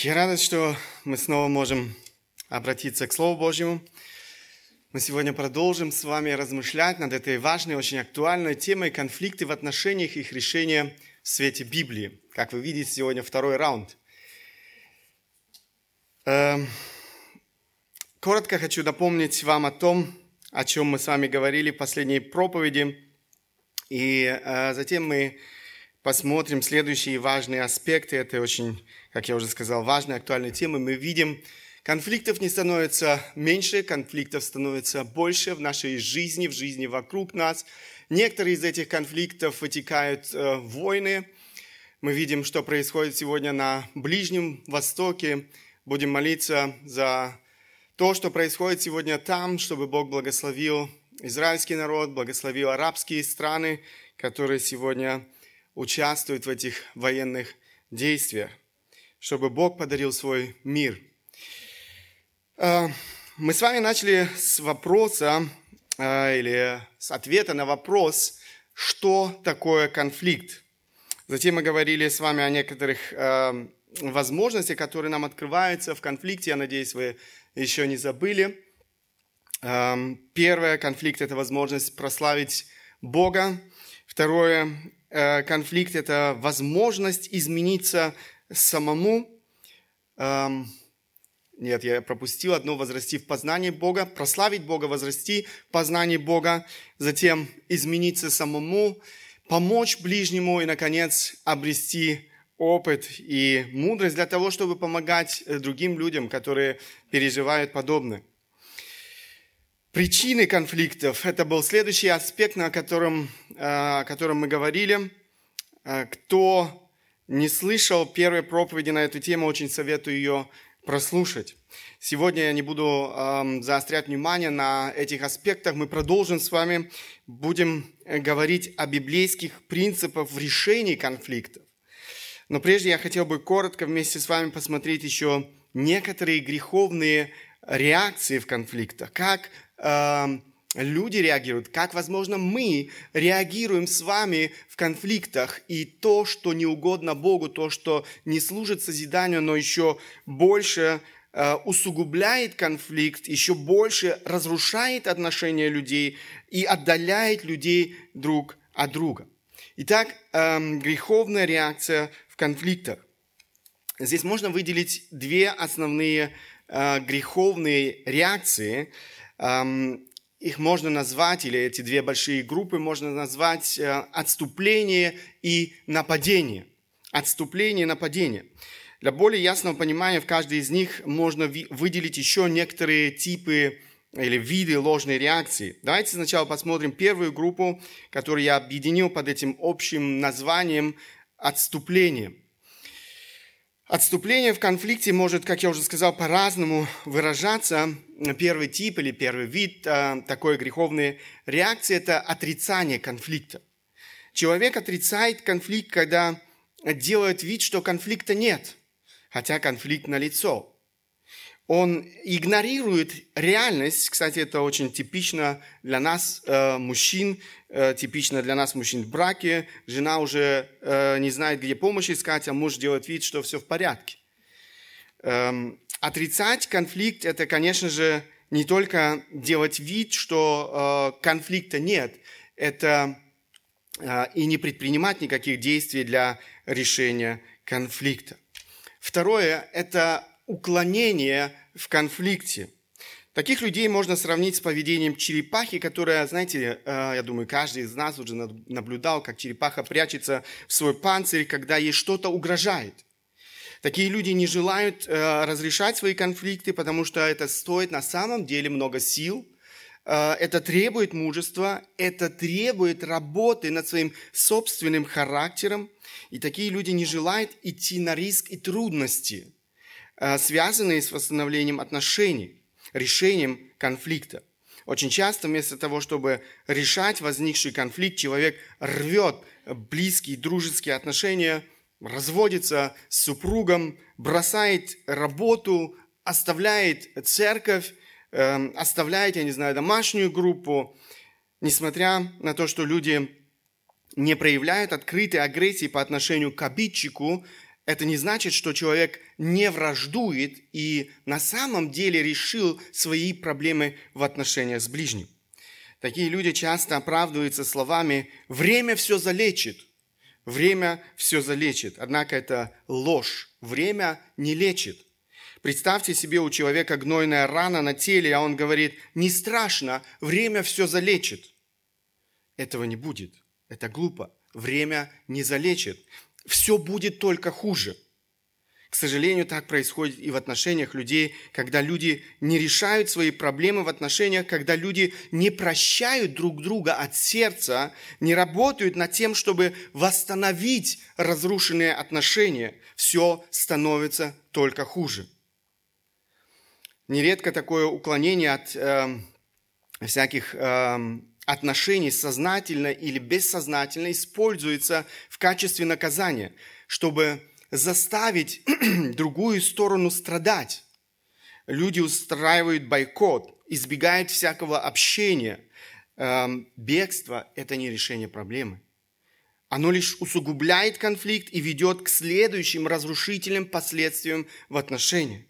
Я рад, что мы снова можем обратиться к Слову Божьему. Мы сегодня продолжим с вами размышлять над этой важной, очень актуальной темой конфликты в отношениях и их решения в свете Библии. Как вы видите, сегодня второй раунд. Эм, коротко хочу напомнить вам о том, о чем мы с вами говорили в последней проповеди. И э, затем мы посмотрим следующие важные аспекты. Это очень, как я уже сказал, важные, актуальные темы. Мы видим, конфликтов не становится меньше, конфликтов становится больше в нашей жизни, в жизни вокруг нас. Некоторые из этих конфликтов вытекают э, войны. Мы видим, что происходит сегодня на Ближнем Востоке. Будем молиться за то, что происходит сегодня там, чтобы Бог благословил израильский народ, благословил арабские страны, которые сегодня участвуют в этих военных действиях, чтобы Бог подарил свой мир. А, мы с вами начали с вопроса а, или с ответа на вопрос, что такое конфликт. Затем мы говорили с вами о некоторых а, возможностях, которые нам открываются в конфликте. Я надеюсь, вы еще не забыли. Первое, конфликт – это возможность прославить Бога. Второе, конфликт – это возможность измениться самому. Эм, нет, я пропустил одно, возрасти в познании Бога, прославить Бога, возрасти в познании Бога, затем измениться самому, помочь ближнему и, наконец, обрести опыт и мудрость для того, чтобы помогать э, другим людям, которые переживают подобное. Причины конфликтов – это был следующий аспект, на котором, э, о котором мы говорили. Э, кто не слышал первой проповеди на эту тему, очень советую ее прослушать. Сегодня я не буду э, заострять внимание на этих аспектах. Мы продолжим с вами, будем говорить о библейских принципах в решении конфликтов. Но прежде я хотел бы коротко вместе с вами посмотреть еще некоторые греховные реакции в конфликтах, как э, люди реагируют, как, возможно, мы реагируем с вами в конфликтах, и то, что не угодно Богу, то, что не служит созиданию, но еще больше э, усугубляет конфликт, еще больше разрушает отношения людей и отдаляет людей друг от друга. Итак, э, греховная реакция в конфликтах. Здесь можно выделить две основные э, греховные реакции – их можно назвать, или эти две большие группы можно назвать э, отступление и нападение. Отступление и нападение. Для более ясного понимания в каждой из них можно выделить еще некоторые типы или виды ложной реакции. Давайте сначала посмотрим первую группу, которую я объединил под этим общим названием отступление – Отступление в конфликте может, как я уже сказал, по-разному выражаться. Первый тип или первый вид а, такой греховной реакции – это отрицание конфликта. Человек отрицает конфликт, когда делает вид, что конфликта нет, хотя конфликт налицо он игнорирует реальность. Кстати, это очень типично для нас, э, мужчин, э, типично для нас, мужчин в браке. Жена уже э, не знает, где помощь искать, а муж делает вид, что все в порядке. Эм, отрицать конфликт – это, конечно же, не только делать вид, что конфликта нет, это и не предпринимать никаких действий для решения конфликта. Второе – это уклонение в конфликте. Таких людей можно сравнить с поведением черепахи, которая, знаете, э, я думаю, каждый из нас уже наблюдал, как черепаха прячется в свой панцирь, когда ей что-то угрожает. Такие люди не желают э, разрешать свои конфликты, потому что это стоит на самом деле много сил, э, это требует мужества, это требует работы над своим собственным характером. И такие люди не желают идти на риск и трудности – связанные с восстановлением отношений, решением конфликта. Очень часто вместо того, чтобы решать возникший конфликт, человек рвет близкие дружеские отношения, разводится с супругом, бросает работу, оставляет церковь, эм, оставляет, я не знаю, домашнюю группу, несмотря на то, что люди не проявляют открытой агрессии по отношению к обидчику, это не значит, что человек не враждует и на самом деле решил свои проблемы в отношениях с ближним. Такие люди часто оправдываются словами «время все залечит», «время все залечит». Однако это ложь. Время не лечит. Представьте себе у человека гнойная рана на теле, а он говорит «не страшно, время все залечит». Этого не будет. Это глупо. Время не залечит все будет только хуже. К сожалению, так происходит и в отношениях людей, когда люди не решают свои проблемы в отношениях, когда люди не прощают друг друга от сердца, не работают над тем, чтобы восстановить разрушенные отношения, все становится только хуже. Нередко такое уклонение от э, всяких э, отношений сознательно или бессознательно используется в качестве наказания, чтобы заставить другую сторону страдать. Люди устраивают бойкот, избегают всякого общения. Эм, бегство – это не решение проблемы. Оно лишь усугубляет конфликт и ведет к следующим разрушительным последствиям в отношениях.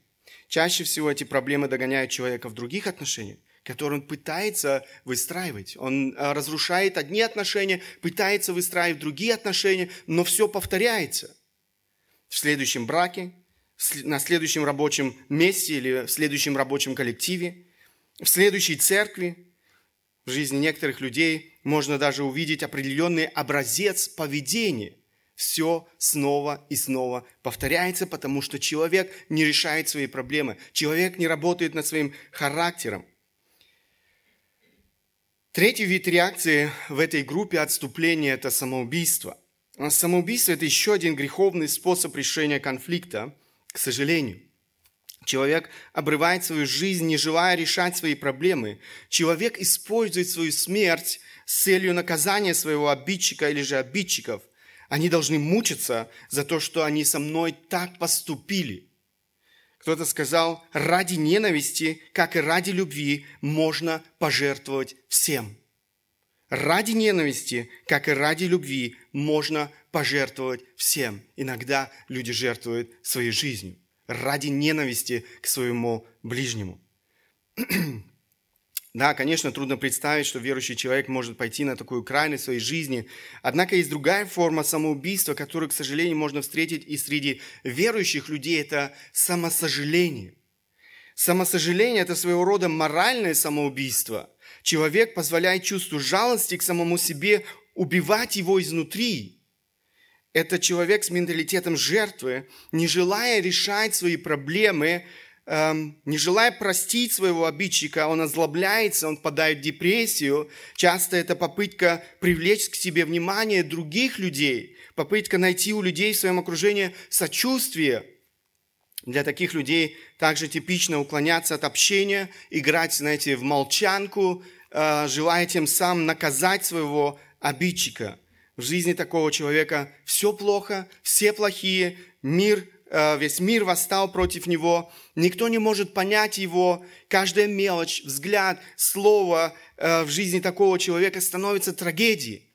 Чаще всего эти проблемы догоняют человека в других отношениях, который он пытается выстраивать. Он э, разрушает одни отношения, пытается выстраивать другие отношения, но все повторяется. В следующем браке, на следующем рабочем месте или в следующем рабочем коллективе, в следующей церкви, в жизни некоторых людей можно даже увидеть определенный образец поведения. Все снова и снова повторяется, потому что человек не решает свои проблемы. Человек не работает над своим характером. Третий вид реакции в этой группе отступления – это самоубийство. Самоубийство – это еще один греховный способ решения конфликта, к сожалению. Человек обрывает свою жизнь, не желая решать свои проблемы. Человек использует свою смерть с целью наказания своего обидчика или же обидчиков. Они должны мучиться за то, что они со мной так поступили. Кто-то сказал, ради ненависти, как и ради любви, можно пожертвовать всем. Ради ненависти, как и ради любви, можно пожертвовать всем. Иногда люди жертвуют своей жизнью ради ненависти к своему ближнему. Да, конечно, трудно представить, что верующий человек может пойти на такую крайность в своей жизни. Однако есть другая форма самоубийства, которую, к сожалению, можно встретить и среди верующих людей. Это самосожаление. Самосожаление – это своего рода моральное самоубийство. Человек позволяет чувству жалости к самому себе убивать его изнутри. Это человек с менталитетом жертвы, не желая решать свои проблемы, не желая простить своего обидчика, он озлобляется, он падает в депрессию. Часто это попытка привлечь к себе внимание других людей, попытка найти у людей в своем окружении сочувствие. Для таких людей также типично уклоняться от общения, играть, знаете, в молчанку, э, желая тем самым наказать своего обидчика. В жизни такого человека все плохо, все плохие, мир весь мир восстал против него, никто не может понять его, каждая мелочь, взгляд, слово э, в жизни такого человека становится трагедией.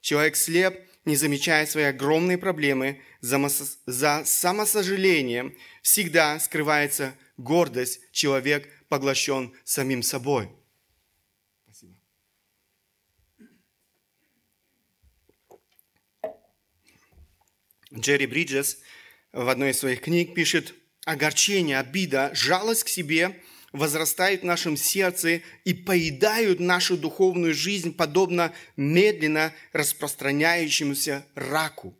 Человек слеп, не замечая свои огромные проблемы, за, самосожалением всегда скрывается гордость, человек поглощен самим собой. Джерри Бриджес – в одной из своих книг пишет, огорчение, обида, жалость к себе возрастают в нашем сердце и поедают нашу духовную жизнь, подобно медленно распространяющемуся раку.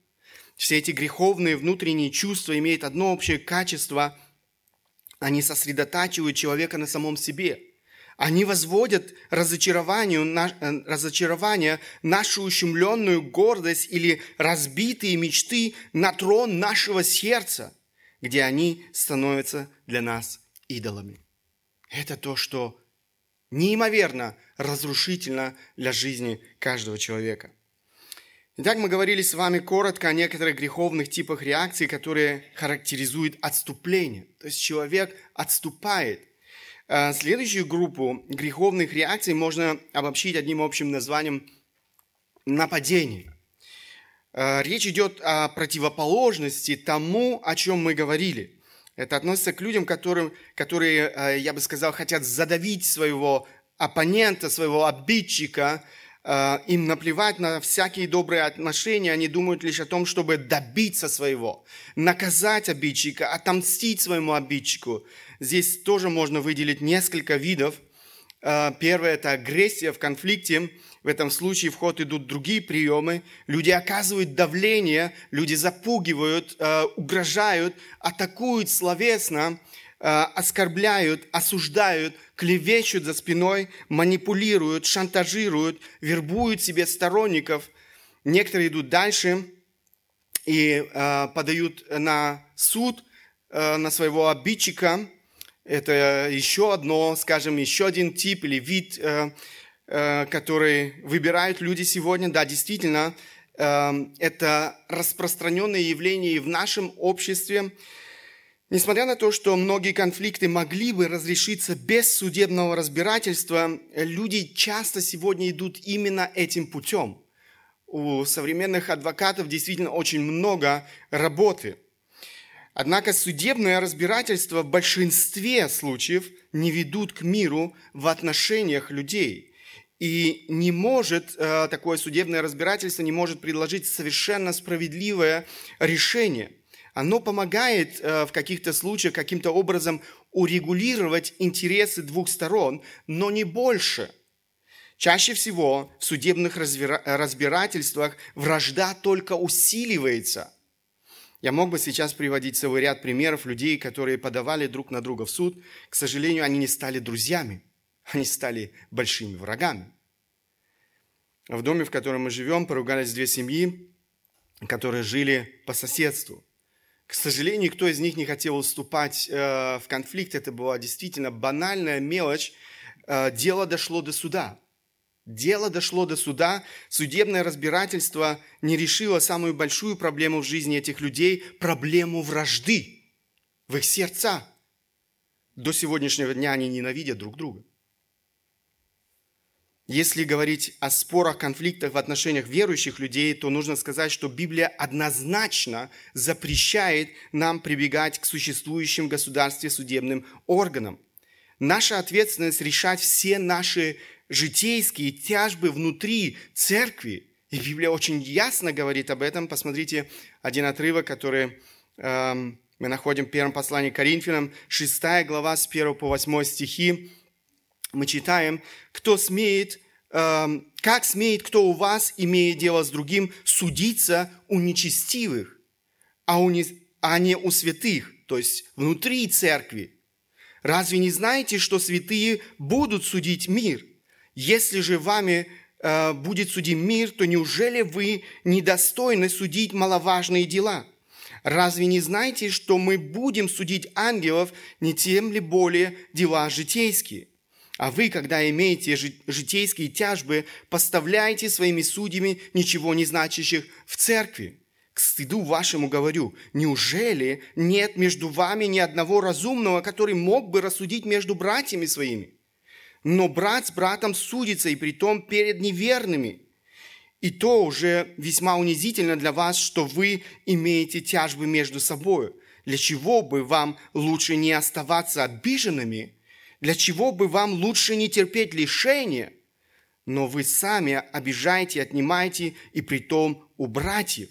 Все эти греховные внутренние чувства имеют одно общее качество – они сосредотачивают человека на самом себе – они возводят разочарованию, э, разочарование, нашу ущемленную гордость или разбитые мечты на трон нашего сердца, где они становятся для нас идолами. Это то, что неимоверно разрушительно для жизни каждого человека. Итак, мы говорили с вами коротко о некоторых греховных типах реакций, которые характеризуют отступление. То есть человек отступает – следующую группу греховных реакций можно обобщить одним общим названием нападение. Э, речь идет о противоположности тому, о чем мы говорили. Это относится к людям, которым, которые, э, я бы сказал, хотят задавить своего оппонента, своего обидчика, э, им наплевать на всякие добрые отношения, они думают лишь о том, чтобы добиться своего, наказать обидчика, отомстить своему обидчику. Здесь тоже можно выделить несколько видов. Первое – это агрессия в конфликте – в этом случае в ход идут другие приемы. Люди оказывают давление, люди запугивают, э, угрожают, атакуют словесно, э, оскорбляют, осуждают, клевещут за спиной, манипулируют, шантажируют, вербуют себе сторонников. Некоторые идут дальше и э, подают на суд на своего обидчика. Это еще одно, скажем, еще один тип или вид Э, который выбирают люди сегодня, да, действительно, это распространенное явление и в нашем обществе. Несмотря на то, что многие конфликты могли бы разрешиться без судебного разбирательства, люди часто сегодня идут именно этим путем. У современных адвокатов действительно очень много работы. Однако судебное разбирательство в большинстве случаев не ведут к миру в отношениях людей – и не может, э, такое судебное разбирательство не может предложить совершенно справедливое решение. Оно помогает э, в каких-то случаях каким-то образом урегулировать интересы двух сторон, но не больше. Чаще всего в судебных разбирательствах вражда только усиливается. Я мог бы сейчас приводить целый ряд примеров людей, которые подавали друг на друга в суд. К сожалению, они не стали друзьями они стали большими врагами. В доме, в котором мы живем, поругались две семьи, которые жили по соседству. К сожалению, никто из них не хотел уступать э, в конфликт. Это была действительно банальная мелочь. Э, дело дошло до суда. Дело дошло до суда. Судебное разбирательство не решило самую большую проблему в жизни этих людей – проблему вражды в их сердцах. До сегодняшнего дня они ненавидят друг друга. Если говорить о спорах, конфликтах в отношениях верующих людей, то нужно сказать, что Библия однозначно запрещает нам прибегать к существующим в государстве судебным органам. Наша ответственность решать все наши житейские тяжбы внутри церкви. И Библия очень ясно говорит об этом. Посмотрите один отрывок, который эм, мы находим в первом послании Коринфянам, 6 глава с 1 по 8 стихи мы читаем, кто смеет, э, как смеет кто у вас, имея дело с другим, судиться у нечестивых, а, у не, а не у святых, то есть внутри церкви. Разве не знаете, что святые будут судить мир? Если же вами э, будет судим мир, то неужели вы недостойны судить маловажные дела? Разве не знаете, что мы будем судить ангелов, не тем ли более дела житейские? А вы, когда имеете житейские тяжбы, поставляете своими судьями ничего не значащих в церкви. К стыду вашему говорю, неужели нет между вами ни одного разумного, который мог бы рассудить между братьями своими? Но брат с братом судится, и притом перед неверными. И то уже весьма унизительно для вас, что вы имеете тяжбы между собой. Для чего бы вам лучше не оставаться обиженными – для чего бы вам лучше не терпеть лишения, но вы сами обижаете, отнимаете, и притом у братьев.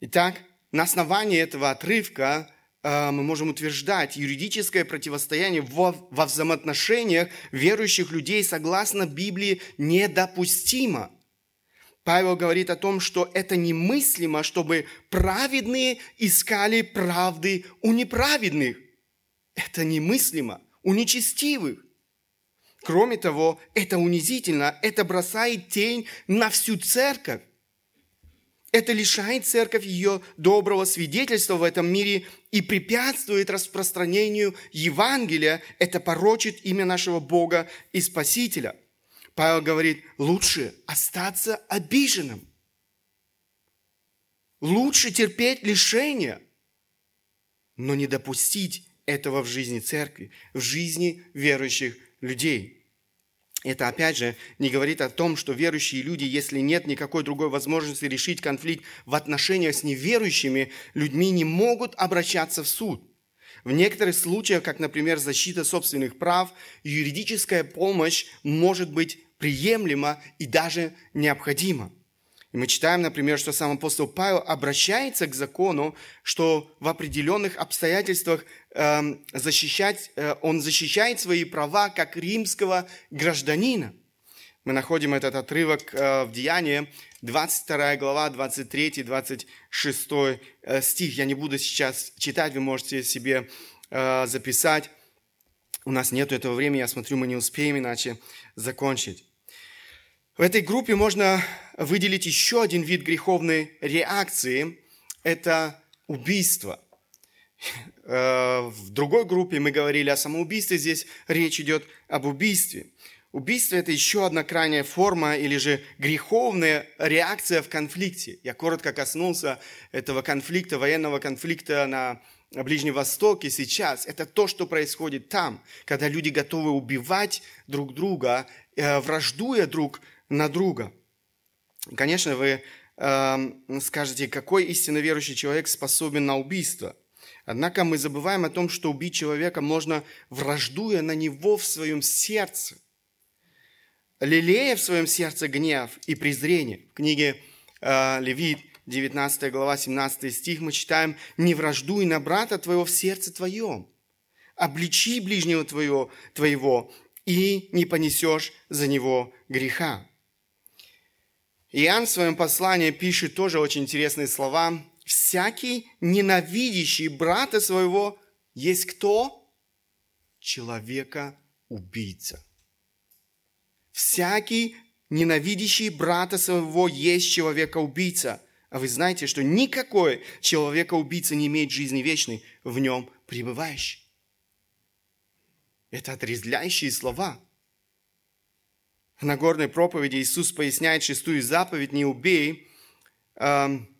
Итак, на основании этого отрывка э, мы можем утверждать, юридическое противостояние во, во взаимоотношениях верующих людей согласно Библии недопустимо. Павел говорит о том, что это немыслимо, чтобы праведные искали правды у неправедных. Это немыслимо у нечестивых. Кроме того, это унизительно, это бросает тень на всю церковь. Это лишает церковь ее доброго свидетельства в этом мире и препятствует распространению Евангелия. Это порочит имя нашего Бога и Спасителя. Павел говорит, лучше остаться обиженным. Лучше терпеть лишение, но не допустить этого в жизни церкви, в жизни верующих людей. это, опять же, не говорит о том, что верующие люди, если нет никакой другой возможности решить конфликт в отношениях с неверующими людьми, не могут обращаться в суд. В некоторых случаях, как, например, защита собственных прав, юридическая помощь может быть приемлема и даже необходима. И мы читаем, например, что сам апостол Павел обращается к закону, что в определенных обстоятельствах защищать, э, он защищает свои права как римского гражданина. Мы находим этот отрывок э, в Деянии, 22 глава, 23-26 э, стих. Я не буду сейчас читать, вы можете себе записать. У нас нет этого времени, я смотрю, мы не успеем иначе закончить. В этой группе можно выделить еще один вид греховной реакции – это убийство. Э, в другой группе мы говорили о самоубийстве, здесь речь идет об убийстве. Убийство – это еще одна крайняя форма или же греховная реакция в конфликте. Я коротко коснулся этого конфликта, военного конфликта на Ближнем Востоке сейчас. Это то, что происходит там, когда люди готовы убивать друг друга, э, враждуя друг на друга. Конечно, вы э, скажете, какой истинно верующий человек способен на убийство. Однако мы забываем о том, что убить человека можно, враждуя на него в своем сердце, лелея в своем сердце гнев и презрение. В книге э, Левит, 19 глава, 17 стих мы читаем, «Не враждуй на брата твоего в сердце твоем, обличи ближнего твоего, твоего и не понесешь за него греха». Иоанн в своем послании пишет тоже очень интересные слова. «Всякий ненавидящий брата своего есть кто? Человека-убийца». Всякий ненавидящий брата своего есть человека-убийца. А вы знаете, что никакой человека-убийца не имеет жизни вечной, в нем пребывающий. Это отрезвляющие слова – в Нагорной проповеди Иисус поясняет шестую заповедь «Не убей». Эм,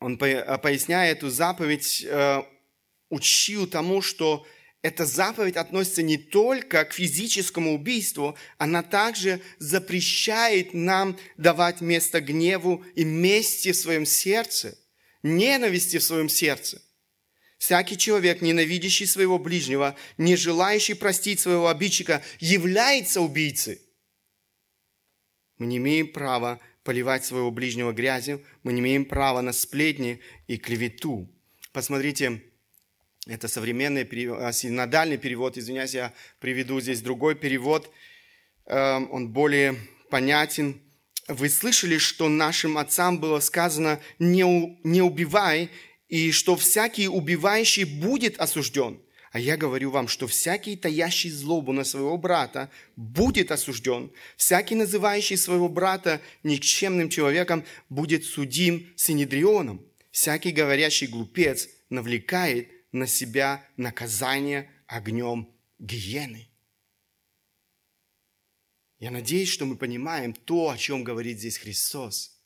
он поясняя эту заповедь, э, учил тому, что эта заповедь относится не только к физическому убийству, она также запрещает нам давать место гневу и мести в своем сердце, ненависти в своем сердце. Всякий человек, ненавидящий своего ближнего, не желающий простить своего обидчика, является убийцей. Мы не имеем права поливать своего ближнего грязью, мы не имеем права на сплетни и клевету. Посмотрите, это современный перевод, а, синодальный перевод, извиняюсь, я приведу здесь другой перевод, эм, он более понятен. Вы слышали, что нашим отцам было сказано «не, не убивай», и что всякий убивающий будет осужден – а я говорю вам, что всякий, таящий злобу на своего брата, будет осужден. Всякий, называющий своего брата никчемным человеком, будет судим синедрионом. Всякий, говорящий глупец, навлекает на себя наказание огнем гиены. Я надеюсь, что мы понимаем то, о чем говорит здесь Христос.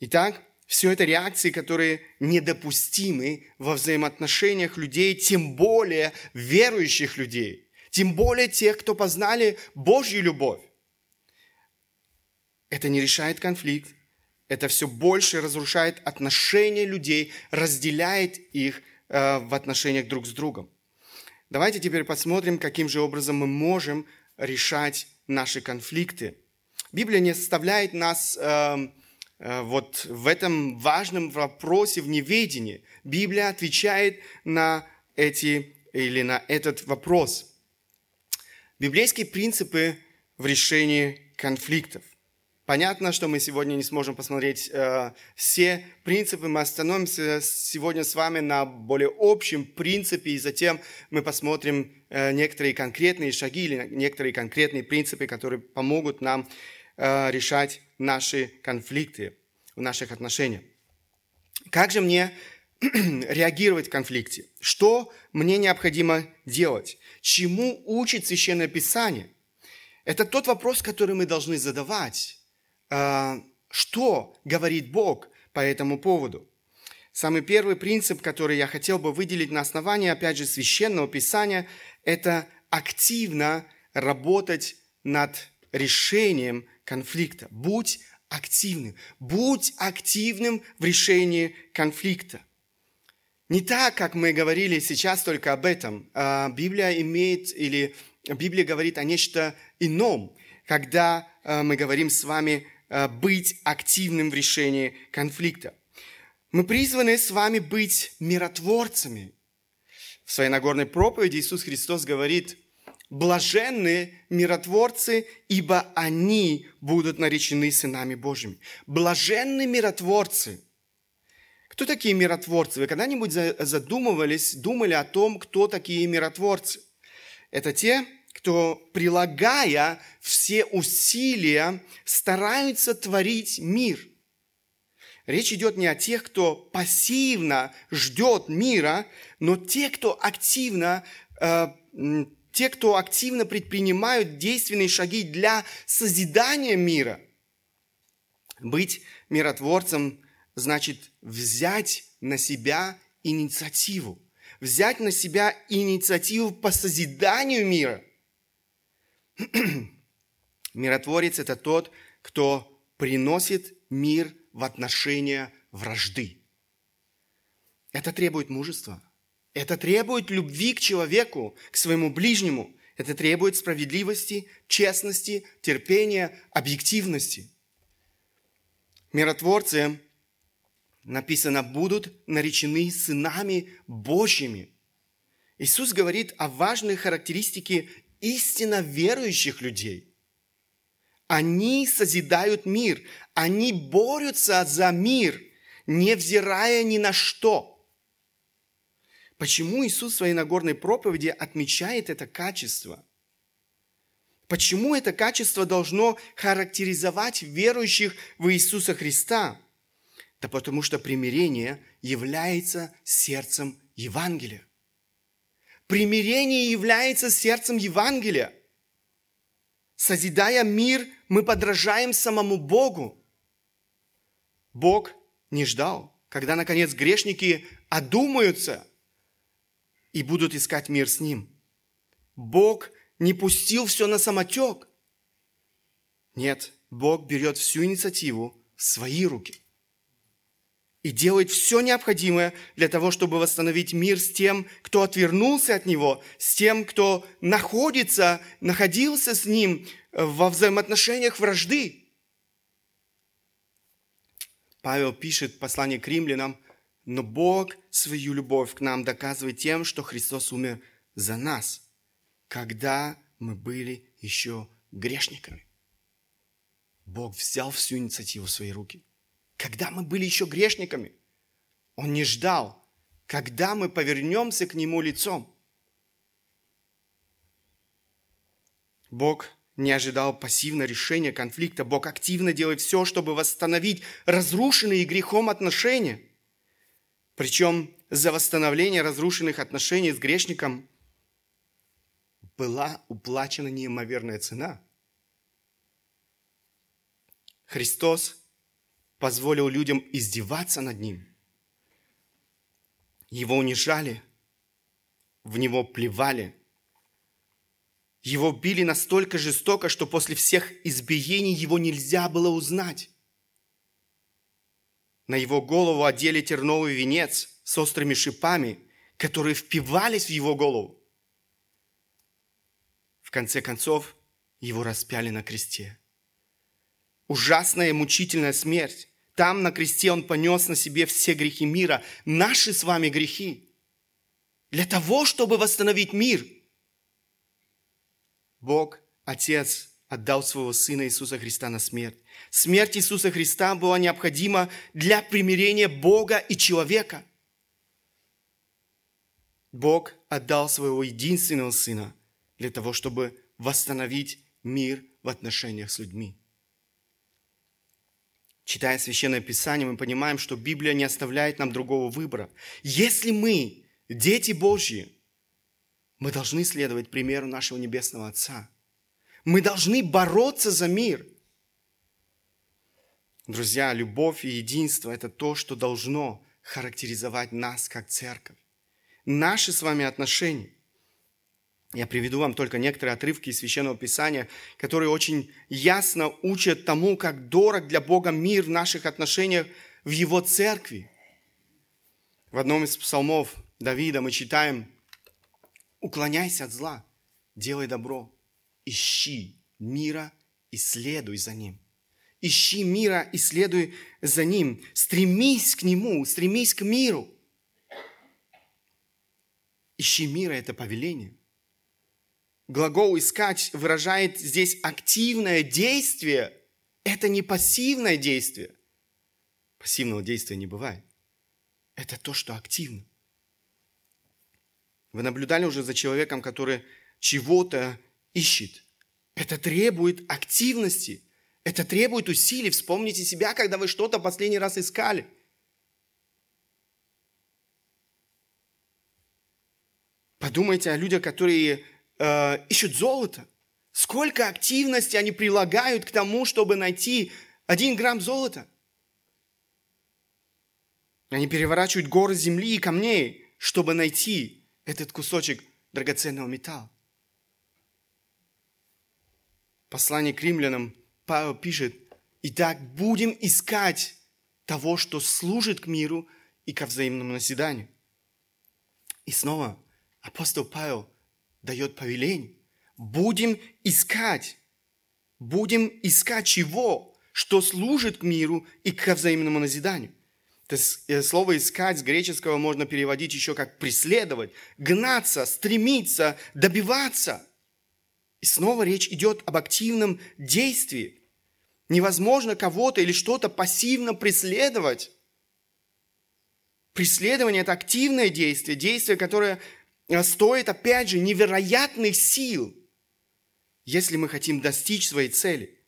Итак, все это реакции, которые недопустимы во взаимоотношениях людей, тем более верующих людей, тем более тех, кто познали Божью любовь. Это не решает конфликт, это все больше разрушает отношения людей, разделяет их э, в отношениях друг с другом. Давайте теперь посмотрим, каким же образом мы можем решать наши конфликты. Библия не оставляет нас э, Э, вот в этом важном вопросе в неведении Библия отвечает на эти или на этот вопрос. Библейские принципы в решении конфликтов. Понятно, что мы сегодня не сможем посмотреть э, все принципы, мы остановимся сегодня с вами на более общем принципе, и затем мы посмотрим э, некоторые конкретные шаги или некоторые конкретные принципы, которые помогут нам э, решать наши конфликты в наших отношениях. Как же мне реагировать в конфликте? Что мне необходимо делать? Чему учит Священное Писание? Это тот вопрос, который мы должны задавать. А, что говорит Бог по этому поводу? Самый первый принцип, который я хотел бы выделить на основании, опять же, Священного Писания, это активно работать над решением конфликта. Будь активным. Будь активным в решении конфликта. Не так, как мы говорили сейчас только об этом. А Библия имеет или Библия говорит о нечто ином, когда а, мы говорим с вами а, быть активным в решении конфликта. Мы призваны с вами быть миротворцами. В своей Нагорной проповеди Иисус Христос говорит, блаженны миротворцы, ибо они будут наречены сынами Божьими. Блаженны миротворцы. Кто такие миротворцы? Вы когда-нибудь задумывались, думали о том, кто такие миротворцы? Это те, кто, прилагая все усилия, стараются творить мир – Речь идет не о тех, кто пассивно ждет мира, но те, кто активно, э, те, кто активно предпринимают действенные шаги для созидания мира. Быть миротворцем значит взять на себя инициативу. Взять на себя инициативу по созиданию мира. Миротворец – это тот, кто приносит мир в отношения вражды. Это требует мужества. Это требует любви к человеку, к своему ближнему. Это требует справедливости, честности, терпения, объективности. Миротворцы, написано, будут наречены сынами Божьими. Иисус говорит о важной характеристике истинно верующих людей – они созидают мир, они борются за мир, невзирая ни на что. Почему Иисус в своей Нагорной проповеди отмечает это качество? Почему это качество должно характеризовать верующих в Иисуса Христа? Да потому что примирение является сердцем Евангелия. Примирение является сердцем Евангелия. Созидая мир, мы подражаем самому Богу. Бог не ждал, когда, наконец, грешники одумаются и будут искать мир с Ним. Бог не пустил все на самотек. Нет, Бог берет всю инициативу в свои руки и делает все необходимое для того, чтобы восстановить мир с тем, кто отвернулся от него, с тем, кто находится, находился с ним во взаимоотношениях вражды. Павел пишет в послании к римлянам, но Бог свою любовь к нам доказывает тем, что Христос умер за нас, когда мы были еще грешниками. Бог взял всю инициативу в свои руки – когда мы были еще грешниками. Он не ждал, когда мы повернемся к Нему лицом. Бог не ожидал пассивного решения конфликта. Бог активно делает все, чтобы восстановить разрушенные грехом отношения. Причем за восстановление разрушенных отношений с грешником была уплачена неимоверная цена. Христос позволил людям издеваться над ним. Его унижали, в него плевали. Его били настолько жестоко, что после всех избиений его нельзя было узнать. На его голову одели терновый венец с острыми шипами, которые впивались в его голову. В конце концов, его распяли на кресте. Ужасная и мучительная смерть. Там на кресте Он понес на себе все грехи мира, наши с вами грехи. Для того, чтобы восстановить мир. Бог, Отец, отдал своего Сына Иисуса Христа на смерть. Смерть Иисуса Христа была необходима для примирения Бога и человека. Бог отдал своего единственного Сына для того, чтобы восстановить мир в отношениях с людьми. Читая Священное Писание, мы понимаем, что Библия не оставляет нам другого выбора. Если мы, дети Божьи, мы должны следовать примеру нашего Небесного Отца. Мы должны бороться за мир. Друзья, любовь и единство – это то, что должно характеризовать нас как церковь. Наши с вами отношения. Я приведу вам только некоторые отрывки из Священного Писания, которые очень ясно учат тому, как дорог для Бога мир в наших отношениях в Его церкви. В одном из псалмов Давида мы читаем «Уклоняйся от зла, делай добро, ищи мира и следуй за ним». Ищи мира и следуй за ним. Стремись к нему, стремись к миру. Ищи мира – это повеление. Глагол «искать» выражает здесь активное действие. Это не пассивное действие. Пассивного действия не бывает. Это то, что активно. Вы наблюдали уже за человеком, который чего-то ищет. Это требует активности. Это требует усилий. Вспомните себя, когда вы что-то последний раз искали. Подумайте о людях, которые э, ищут золото. Сколько активности они прилагают к тому, чтобы найти один грамм золота. Они переворачивают горы земли и камней, чтобы найти этот кусочек драгоценного металла. Послание к римлянам Павел пишет, «Итак, будем искать того, что служит к миру и ко взаимному назиданию». И снова апостол Павел дает повеление. Будем искать. Будем искать чего? Что служит к миру и к взаимному назиданию. Это э, слово «искать» с греческого можно переводить еще как «преследовать», «гнаться», «стремиться», «добиваться». И снова речь идет об активном действии. Невозможно кого-то или что-то пассивно преследовать. Преследование – это активное действие, действие, которое а стоит, опять же, невероятных сил, если мы хотим достичь своей цели.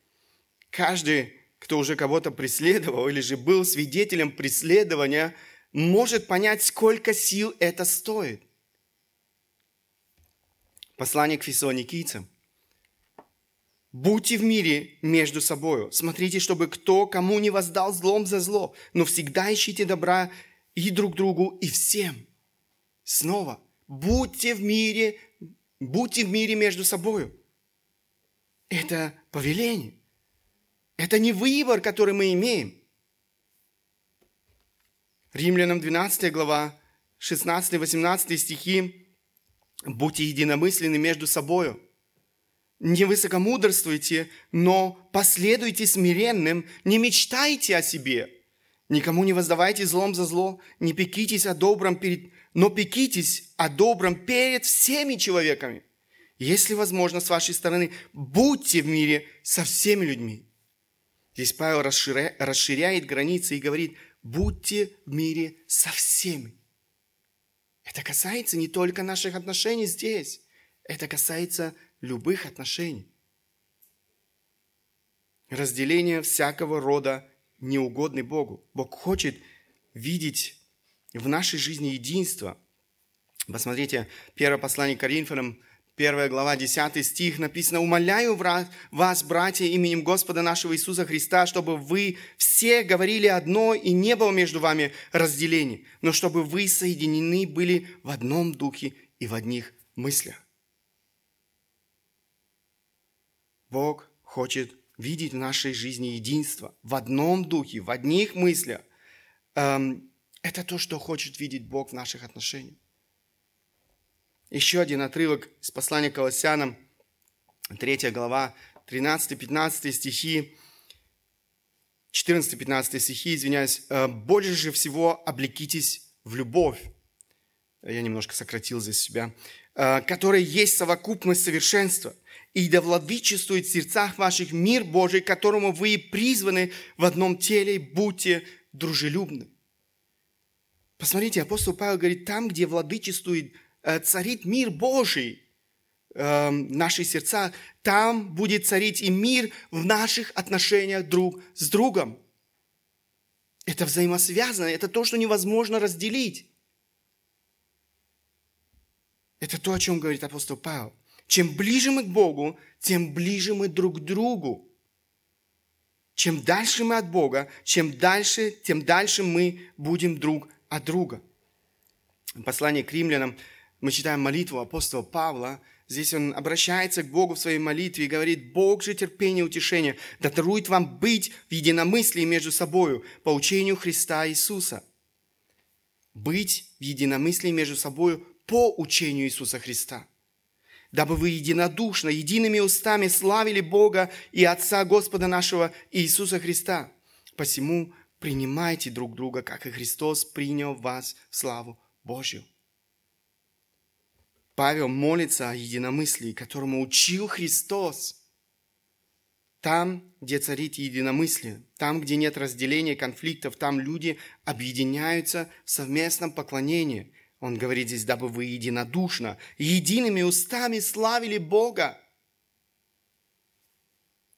Каждый, кто уже кого-то преследовал или же был свидетелем преследования, может понять, сколько сил это стоит. Послание к фессалоникийцам. Будьте в мире между собой. Смотрите, чтобы кто кому не воздал злом за зло, но всегда ищите добра и друг другу, и всем. Снова, будьте в мире, будьте в мире между собой. Это повеление. Это не выбор, который мы имеем. Римлянам 12 глава, 16-18 стихи. Будьте единомысленны между собой. Не высокомудрствуйте, но последуйте смиренным, не мечтайте о себе. Никому не воздавайте злом за зло, не пекитесь о добром перед но пекитесь о добром перед всеми человеками. Если возможно, с вашей стороны, будьте в мире со всеми людьми. Здесь Павел расширяет, границы и говорит, будьте в мире со всеми. Это касается не только наших отношений здесь, это касается любых отношений. Разделение всякого рода неугодный Богу. Бог хочет видеть в нашей жизни единство. Посмотрите, первое послание Коринфянам, первая глава, 10 стих написано, «Умоляю вас, братья, именем Господа нашего Иисуса Христа, чтобы вы все говорили одно, и не было между вами разделений, но чтобы вы соединены были в одном духе и в одних мыслях». Бог хочет видеть в нашей жизни единство, в одном духе, в одних мыслях. Эм, это то, что хочет видеть Бог в наших отношениях. Еще один отрывок из послания к Колоссянам, 3 глава, 13-15 стихи, 14-15 стихи, извиняюсь. «Э, «Больше всего облекитесь в любовь». Я немножко сократил здесь себя. «Э, «Которая есть совокупность совершенства, и да владычествует в сердцах ваших мир Божий, которому вы призваны в одном теле, будьте дружелюбны». Посмотрите, апостол Павел говорит, там, где владычествует, э, царит мир Божий э, в наших сердцах, там будет царить и мир в наших отношениях друг с другом. Это взаимосвязано, это то, что невозможно разделить. Это то, о чем говорит апостол Павел. Чем ближе мы к Богу, тем ближе мы друг к другу. Чем дальше мы от Бога, чем дальше, тем дальше мы будем друг от друга. Послание к римлянам, мы читаем молитву апостола Павла, здесь он обращается к Богу в своей молитве и говорит, «Бог же терпение и утешение, да дарует вам быть в единомыслии между собою по учению Христа Иисуса». Быть в единомыслии между собою по учению Иисуса Христа. Дабы вы единодушно, едиными устами славили Бога и Отца Господа нашего Иисуса Христа. Посему принимайте друг друга, как и Христос принял вас в славу Божью. Павел молится о единомыслии, которому учил Христос. Там, где царит единомыслие, там, где нет разделения, конфликтов, там люди объединяются в совместном поклонении. Он говорит здесь, дабы вы единодушно, едиными устами славили Бога.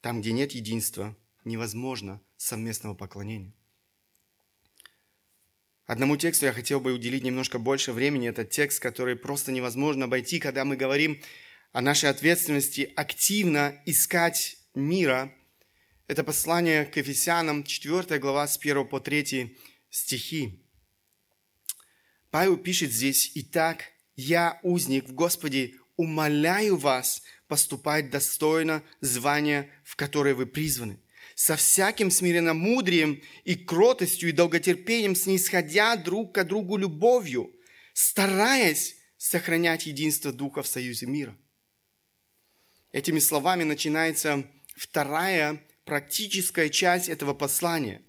Там, где нет единства, невозможно совместного поклонения. Одному тексту я хотел бы уделить немножко больше времени. Это текст, который просто невозможно обойти, когда мы говорим о нашей ответственности активно искать мира. Это послание к Ефесянам, 4 глава, с 1 по 3 стихи. Павел пишет здесь, «Итак, я, узник в Господе, умоляю вас поступать достойно звания, в которое вы призваны, со всяким смиренномудрием и кротостью и долготерпением, снисходя друг к другу любовью, стараясь сохранять единство Духа в союзе мира. Этими словами начинается вторая практическая часть этого послания.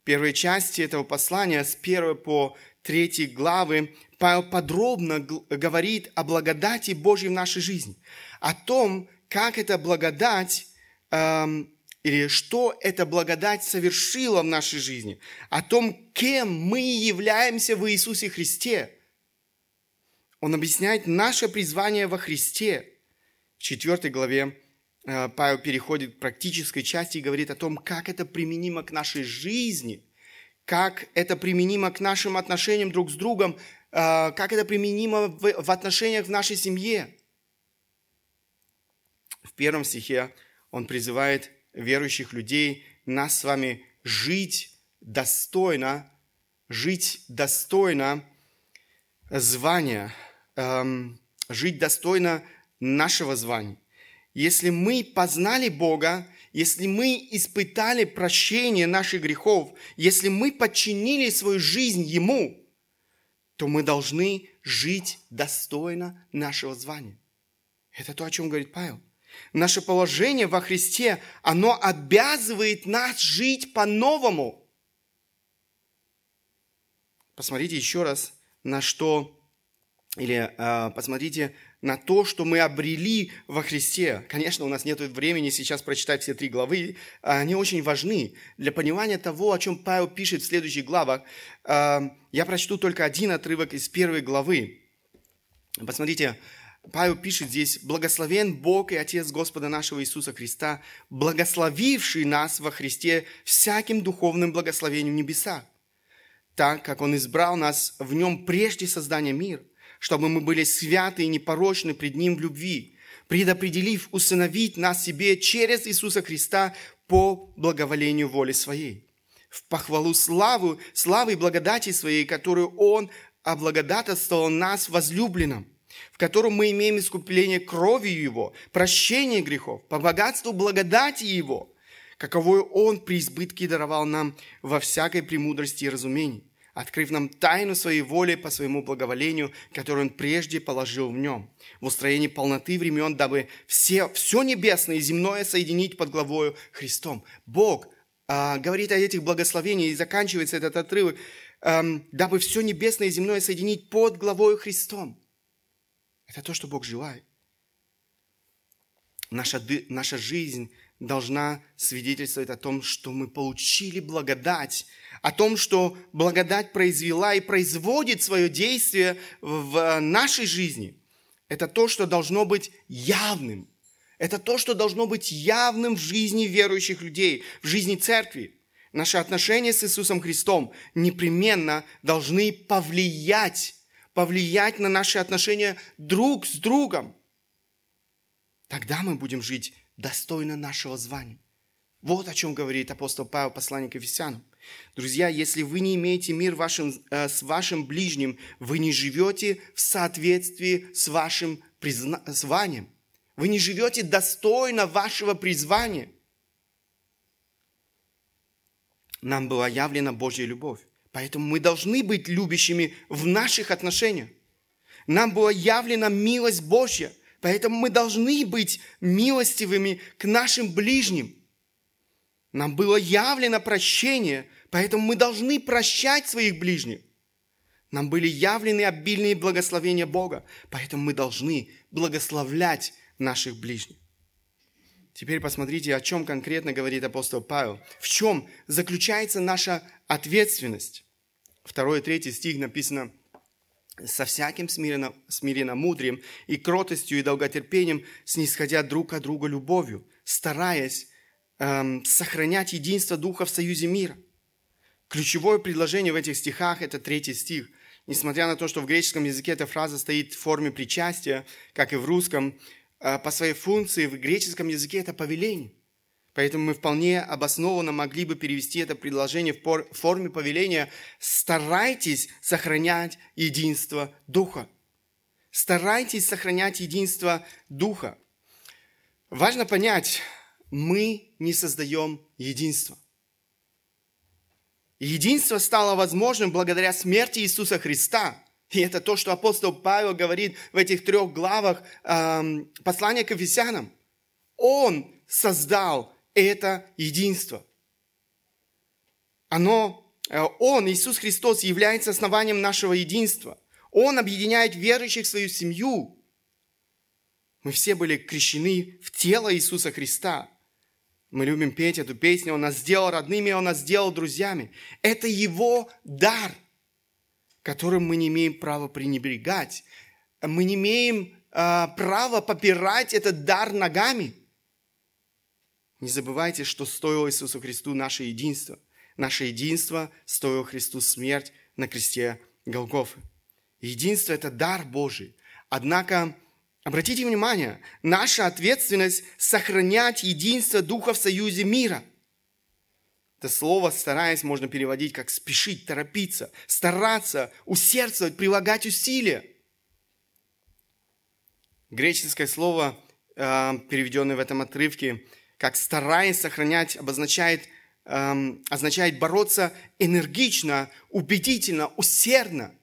В первой части этого послания, с 1 по 3 главы, Павел подробно говорит о благодати Божьей в нашей жизни, о том, как эта благодать эм, или что эта благодать совершила в нашей жизни, о том, кем мы являемся в Иисусе Христе. Он объясняет наше призвание во Христе. В четвертой главе э, Павел переходит к практической части и говорит о том, как это применимо к нашей жизни, как это применимо к нашим отношениям друг с другом, э, как это применимо в отношениях в нашей семье. В первом стихе он призывает верующих людей, нас с вами жить достойно, жить достойно звания, эм, жить достойно нашего звания. Если мы познали Бога, если мы испытали прощение наших грехов, если мы подчинили свою жизнь Ему, то мы должны жить достойно нашего звания. Это то, о чем говорит Павел. Наше положение во Христе, оно обязывает нас жить по-новому. Посмотрите еще раз, на что, или э, посмотрите на то, что мы обрели во Христе. Конечно, у нас нет времени сейчас прочитать все три главы. Они очень важны для понимания того, о чем Павел пишет в следующих главах. Э, я прочту только один отрывок из первой главы. Посмотрите, Павел пишет здесь, «Благословен Бог и Отец Господа нашего Иисуса Христа, благословивший нас во Христе всяким духовным благословением в небесах, так как Он избрал нас в Нем прежде создания мира, чтобы мы были святы и непорочны пред Ним в любви, предопределив усыновить нас себе через Иисуса Христа по благоволению воли Своей, в похвалу славу, славы и благодати Своей, которую Он облагодатствовал нас возлюбленным, в котором мы имеем искупление кровью Его, прощение грехов, по богатству благодати Его, каковую Он при избытке даровал нам во всякой премудрости и разумении, открыв нам тайну своей воли по своему благоволению, которую Он прежде положил в нем, в устроении полноты времен, дабы все, все небесное и земное соединить под главою Христом. Бог а, говорит о этих благословениях, и заканчивается этот отрывок, эм, дабы все небесное и земное соединить под главою Христом. Это то, что Бог желает. Наша, наша жизнь должна свидетельствовать о том, что мы получили благодать, о том, что благодать произвела и производит свое действие в нашей жизни. Это то, что должно быть явным. Это то, что должно быть явным в жизни верующих людей, в жизни церкви. Наши отношения с Иисусом Христом непременно должны повлиять повлиять на наши отношения друг с другом. Тогда мы будем жить достойно нашего звания. Вот о чем говорит апостол Павел, посланник Ефесянам. Друзья, если вы не имеете мир вашим, э, с вашим ближним, вы не живете в соответствии с вашим призна... званием. Вы не живете достойно вашего призвания. Нам была явлена Божья любовь. Поэтому мы должны быть любящими в наших отношениях. Нам была явлена милость Божья. Поэтому мы должны быть милостивыми к нашим ближним. Нам было явлено прощение, поэтому мы должны прощать своих ближних. Нам были явлены обильные благословения Бога, поэтому мы должны благословлять наших ближних. Теперь посмотрите, о чем конкретно говорит апостол Павел. В чем заключается наша ответственность? Второй и третий стих написано «Со всяким смиренно, смиренно мудрием и кротостью и долготерпением, снисходя друг от друга любовью, стараясь эм, сохранять единство Духа в союзе мира». Ключевое предложение в этих стихах – это третий стих. Несмотря на то, что в греческом языке эта фраза стоит в форме причастия, как и в русском, а, по своей функции в греческом языке это повеление. Поэтому мы вполне обоснованно могли бы перевести это предложение в форме повеления «старайтесь сохранять единство Духа». Старайтесь сохранять единство Духа. Важно понять, мы не создаем единство. Единство стало возможным благодаря смерти Иисуса Христа – и это то, что апостол Павел говорит в этих трех главах э, послания к Ефесянам. Он создал это единство. Оно, э, Он, Иисус Христос, является основанием нашего единства. Он объединяет верующих в свою семью. Мы все были крещены в тело Иисуса Христа. Мы любим петь эту песню. Он нас сделал родными, Он нас сделал друзьями. Это Его дар – которым мы не имеем права пренебрегать. Мы не имеем э, права попирать этот дар ногами. Не забывайте, что стоило Иисусу Христу наше единство. Наше единство стоило Христу смерть на кресте Голгофы. Единство – это дар Божий. Однако, обратите внимание, наша ответственность – сохранять единство Духа в союзе мира – это слово «стараясь» можно переводить как «спешить», «торопиться», «стараться», «усердствовать», «прилагать усилия». Греческое слово, э, переведенное в этом отрывке, как «стараясь сохранять», обозначает, эм, означает бороться энергично, убедительно, усердно.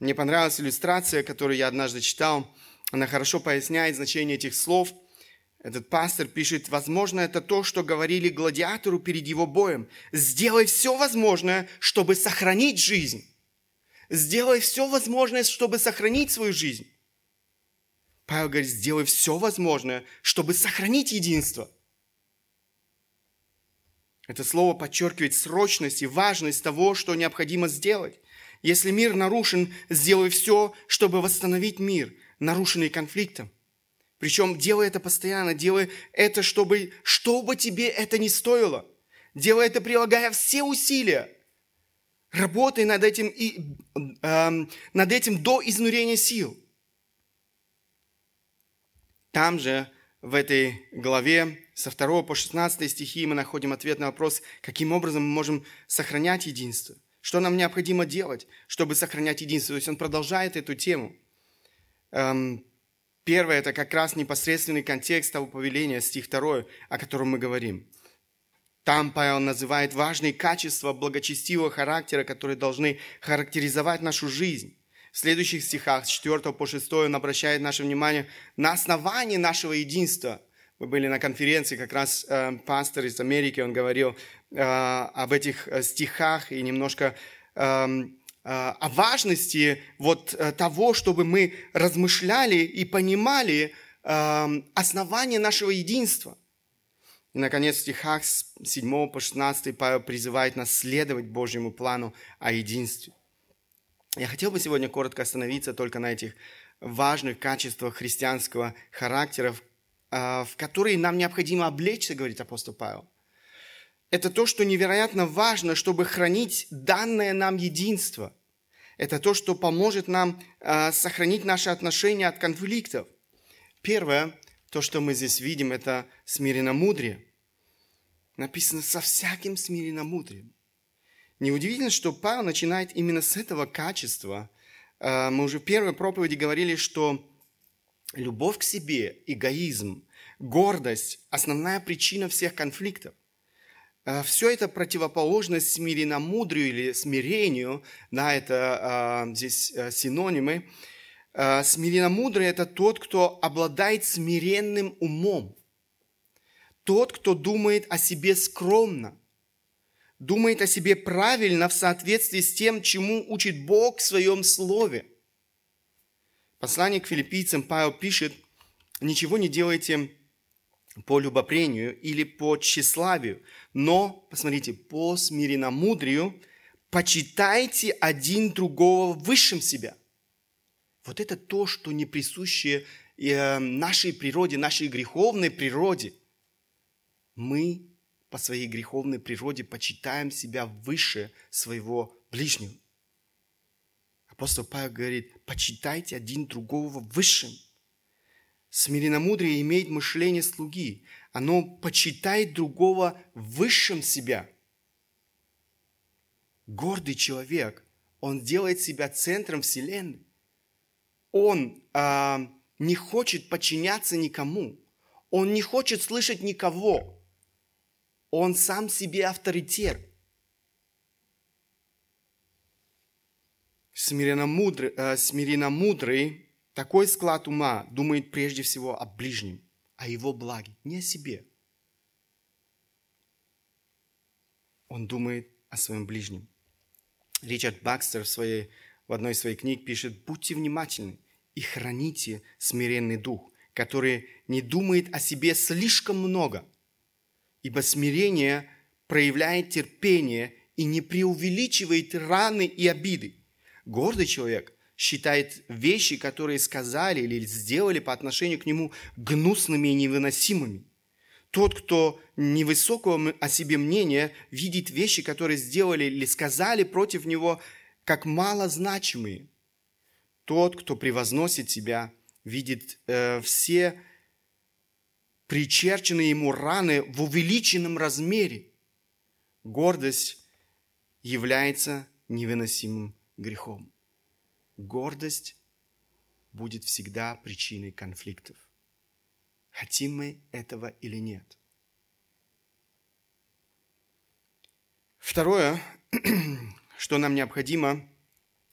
Мне понравилась иллюстрация, которую я однажды читал. Она хорошо поясняет значение этих слов – этот пастор пишет, возможно, это то, что говорили гладиатору перед его боем. Сделай все возможное, чтобы сохранить жизнь. Сделай все возможное, чтобы сохранить свою жизнь. Павел говорит, сделай все возможное, чтобы сохранить единство. Это слово подчеркивает срочность и важность того, что необходимо сделать. Если мир нарушен, сделай все, чтобы восстановить мир, нарушенный конфликтом. Причем делай это постоянно, делай это, чтобы, чтобы тебе это не стоило. Делай это, прилагая все усилия. Работай над этим, и, э, над этим до изнурения сил. Там же, в этой главе, со 2 по 16 стихи мы находим ответ на вопрос, каким образом мы можем сохранять единство. Что нам необходимо делать, чтобы сохранять единство. То есть он продолжает эту тему. Эм, Первое – это как раз непосредственный контекст того повеления, стих 2, о котором мы говорим. Там Павел называет важные качества благочестивого характера, которые должны характеризовать нашу жизнь. В следующих стихах, с 4 по 6, он обращает наше внимание на основании нашего единства. Мы были на конференции, как раз э, пастор из Америки, он говорил об этих э, стихах и немножко э, Э, о важности вот э, того, чтобы мы размышляли и понимали эм, основание нашего единства. И, наконец, в стихах с 7 по 16 Павел призывает нас следовать Божьему плану о единстве. Я хотел бы сегодня коротко остановиться только на этих важных качествах христианского характера, э, в которые нам необходимо облечься, говорит апостол Павел это то, что невероятно важно, чтобы хранить данное нам единство. Это то, что поможет нам э, сохранить наши отношения от конфликтов. Первое, то, что мы здесь видим, это смиренно мудрее. Написано со всяким смиренномудрием. Неудивительно, что Павел начинает именно с этого качества. А, мы уже в первой проповеди говорили, что любовь к себе, эгоизм, гордость – основная причина всех конфликтов. А, Все это противоположность смиренномудрию или смирению, да, это а, здесь синонимы. Смиренномудрый – это тот, кто обладает смиренным умом. Тот, кто думает о себе скромно – думает о себе правильно в соответствии с тем, чему учит Бог в своем слове. Послание к филиппийцам Павел пишет, ничего не делайте по любопрению или по тщеславию, но, посмотрите, по смиренномудрию почитайте один другого высшим себя. Вот это то, что не присуще э, нашей природе, нашей греховной природе. Мы по своей греховной природе почитаем себя выше своего ближнего. Апостол Павел говорит, почитайте один другого высшим. Смиренномудрие имеет мышление слуги. Оно почитает другого высшим себя. Гордый человек, он делает себя центром Вселенной. Он а, не хочет подчиняться никому. Он не хочет слышать никого. Он сам себе авторитет. Смиренно мудрый, э, смиренно мудрый такой склад ума думает прежде всего о ближнем, о его благе, не о себе. Он думает о своем ближнем. Ричард Бакстер в, своей, в одной из своих книг пишет, будьте внимательны и храните смиренный дух, который не думает о себе слишком много – ибо смирение проявляет терпение и не преувеличивает раны и обиды. Гордый человек считает вещи, которые сказали или сделали по отношению к нему гнусными и невыносимыми. Тот, кто невысокого о себе мнения, видит вещи, которые сделали или сказали против него, как малозначимые. Тот, кто превозносит себя, видит э, все причерчены ему раны в увеличенном размере. Гордость является невыносимым грехом. Гордость будет всегда причиной конфликтов. Хотим мы этого или нет. Второе, что нам необходимо,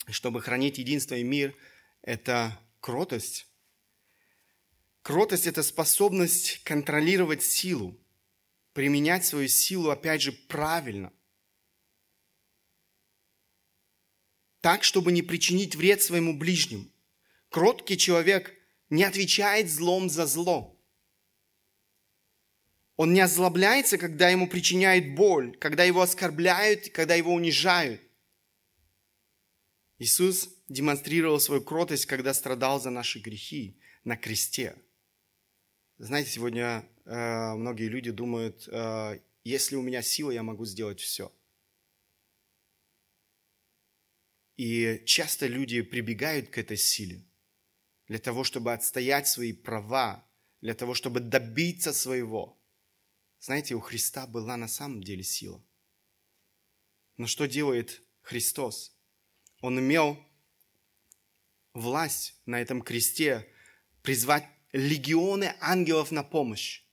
чтобы хранить единство и мир, это кротость Кротость – это способность контролировать силу, применять свою силу, опять же, правильно. Так, чтобы не причинить вред своему ближнему. Кроткий человек не отвечает злом за зло. Он не озлобляется, когда ему причиняют боль, когда его оскорбляют, когда его унижают. Иисус демонстрировал свою кротость, когда страдал за наши грехи на кресте – знаете, сегодня э, многие люди думают, э, если у меня сила, я могу сделать все. И часто люди прибегают к этой силе для того, чтобы отстоять свои права, для того, чтобы добиться своего. Знаете, у Христа была на самом деле сила. Но что делает Христос? Он имел власть на этом кресте призвать легионы ангелов на помощь.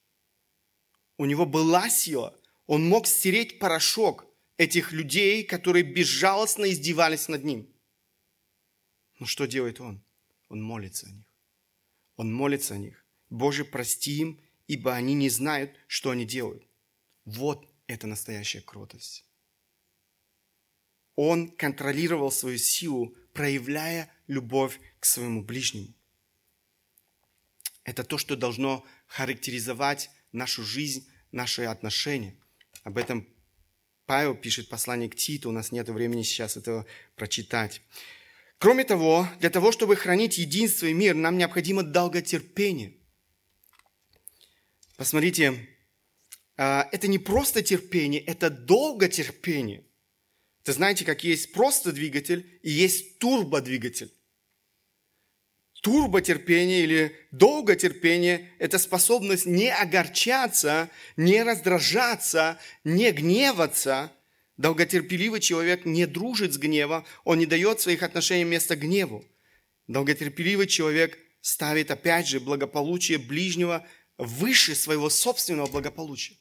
У него была сила. Он мог стереть порошок этих людей, которые безжалостно издевались над ним. Но что делает он? Он молится о них. Он молится о них. Боже, прости им, ибо они не знают, что они делают. Вот это настоящая кротость. Он контролировал свою силу, проявляя любовь к своему ближнему. Это то, что должно характеризовать нашу жизнь, наши отношения. Об этом Павел пишет послание к Титу, у нас нет времени сейчас этого прочитать. Кроме того, для того, чтобы хранить единство и мир, нам необходимо долготерпение. Посмотрите, а, это не просто терпение, это долготерпение. Вы знаете, как есть просто двигатель и есть турбодвигатель. Турботерпение или долготерпение – это способность не огорчаться, не раздражаться, не гневаться. Долготерпеливый человек не дружит с гневом, он не дает своих отношений место гневу. Долготерпеливый человек ставит опять же благополучие ближнего выше своего собственного благополучия.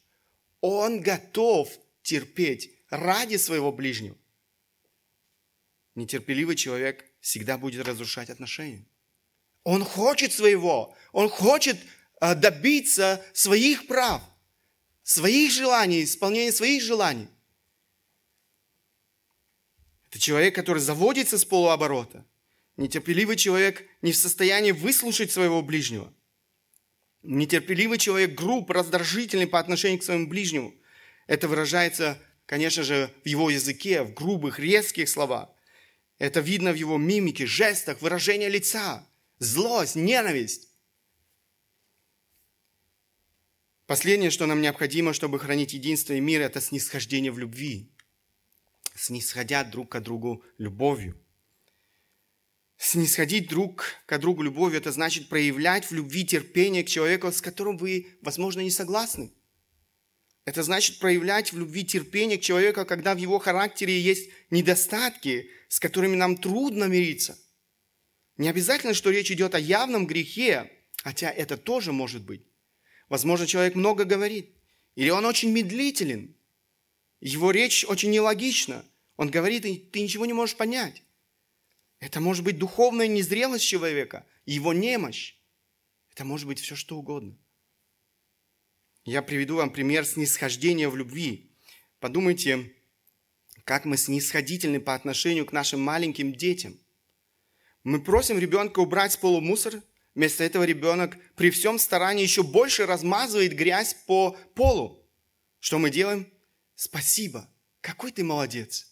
Он готов терпеть ради своего ближнего. Нетерпеливый человек всегда будет разрушать отношения. Он хочет своего, он хочет а, добиться своих прав, своих желаний, исполнения своих желаний. Это человек, который заводится с полуоборота. Нетерпеливый человек не в состоянии выслушать своего ближнего. Нетерпеливый человек груб, раздражительный по отношению к своему ближнему. Это выражается, конечно же, в его языке, в грубых, резких словах. Это видно в его мимике, жестах, выражении лица злость, ненависть. Последнее, что нам необходимо, чтобы хранить единство и мир, это снисхождение в любви. Снисходя друг к другу любовью. Снисходить друг к другу любовью, это значит проявлять в любви терпение к человеку, с которым вы, возможно, не согласны. Это значит проявлять в любви терпение к человеку, когда в его характере есть недостатки, с которыми нам трудно мириться – не обязательно, что речь идет о явном грехе, хотя это тоже может быть. Возможно, человек много говорит, или он очень медлителен, его речь очень нелогична. Он говорит, и ты ничего не можешь понять. Это может быть духовная незрелость человека, его немощь. Это может быть все, что угодно. Я приведу вам пример снисхождения в любви. Подумайте, как мы снисходительны по отношению к нашим маленьким детям – мы просим ребенка убрать с пола мусор, вместо этого ребенок при всем старании еще больше размазывает грязь по полу. Что мы делаем? Спасибо. Какой ты молодец.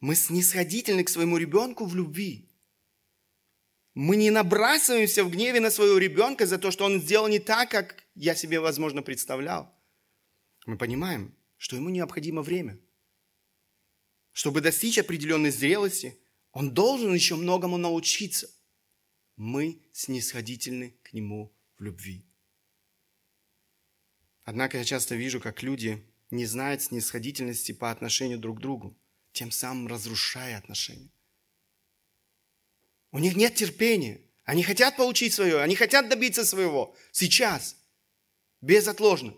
Мы снисходительны к своему ребенку в любви. Мы не набрасываемся в гневе на своего ребенка за то, что он сделал не так, как я себе, возможно, представлял. Мы понимаем, что ему необходимо время – чтобы достичь определенной зрелости, он должен еще многому научиться. Мы снисходительны к нему в любви. Однако я часто вижу, как люди не знают снисходительности по отношению друг к другу, тем самым разрушая отношения. У них нет терпения. Они хотят получить свое, они хотят добиться своего сейчас, безотложно.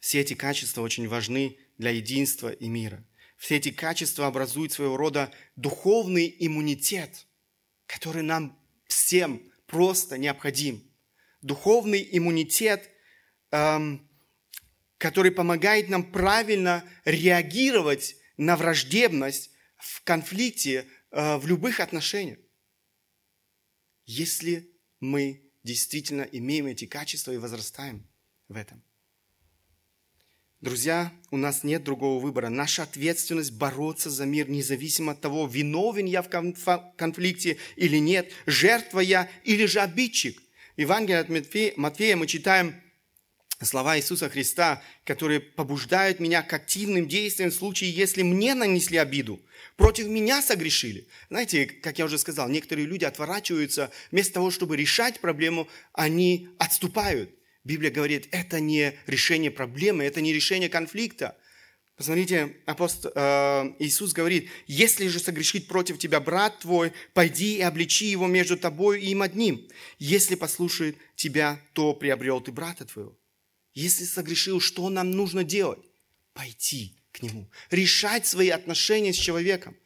Все эти качества очень важны для единства и мира. Все эти качества образуют своего рода духовный иммунитет, который нам всем просто необходим. Духовный иммунитет, эм, который помогает нам правильно реагировать на враждебность в конфликте, э, в любых отношениях. Если мы действительно имеем эти качества и возрастаем в этом. Друзья, у нас нет другого выбора. Наша ответственность бороться за мир, независимо от того, виновен я в конфликте или нет, жертва я или же обидчик. В Евангелии от Матфея мы читаем слова Иисуса Христа, которые побуждают меня к активным действиям в случае, если мне нанесли обиду, против меня согрешили. Знаете, как я уже сказал, некоторые люди отворачиваются, вместо того, чтобы решать проблему, они отступают. Библия говорит, это не решение проблемы, это не решение конфликта. Посмотрите, апостол, э, Иисус говорит, если же согрешит против тебя брат твой, пойди и обличи его между тобой и им одним. Если послушает тебя, то приобрел ты брата твоего. Если согрешил, что нам нужно делать? Пойти к нему, решать свои отношения с человеком,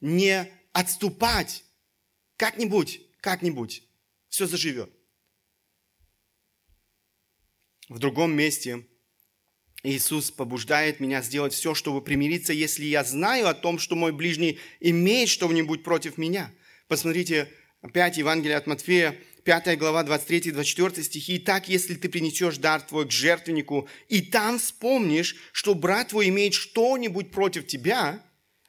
не отступать. Как-нибудь, как-нибудь, все заживет. В другом месте Иисус побуждает меня сделать все, чтобы примириться, если я знаю о том, что мой ближний имеет что-нибудь против меня. Посмотрите, опять Евангелие от Матфея, 5 глава, 23-24 стихи. «Итак, если ты принесешь дар твой к жертвеннику, и там вспомнишь, что брат твой имеет что-нибудь против тебя,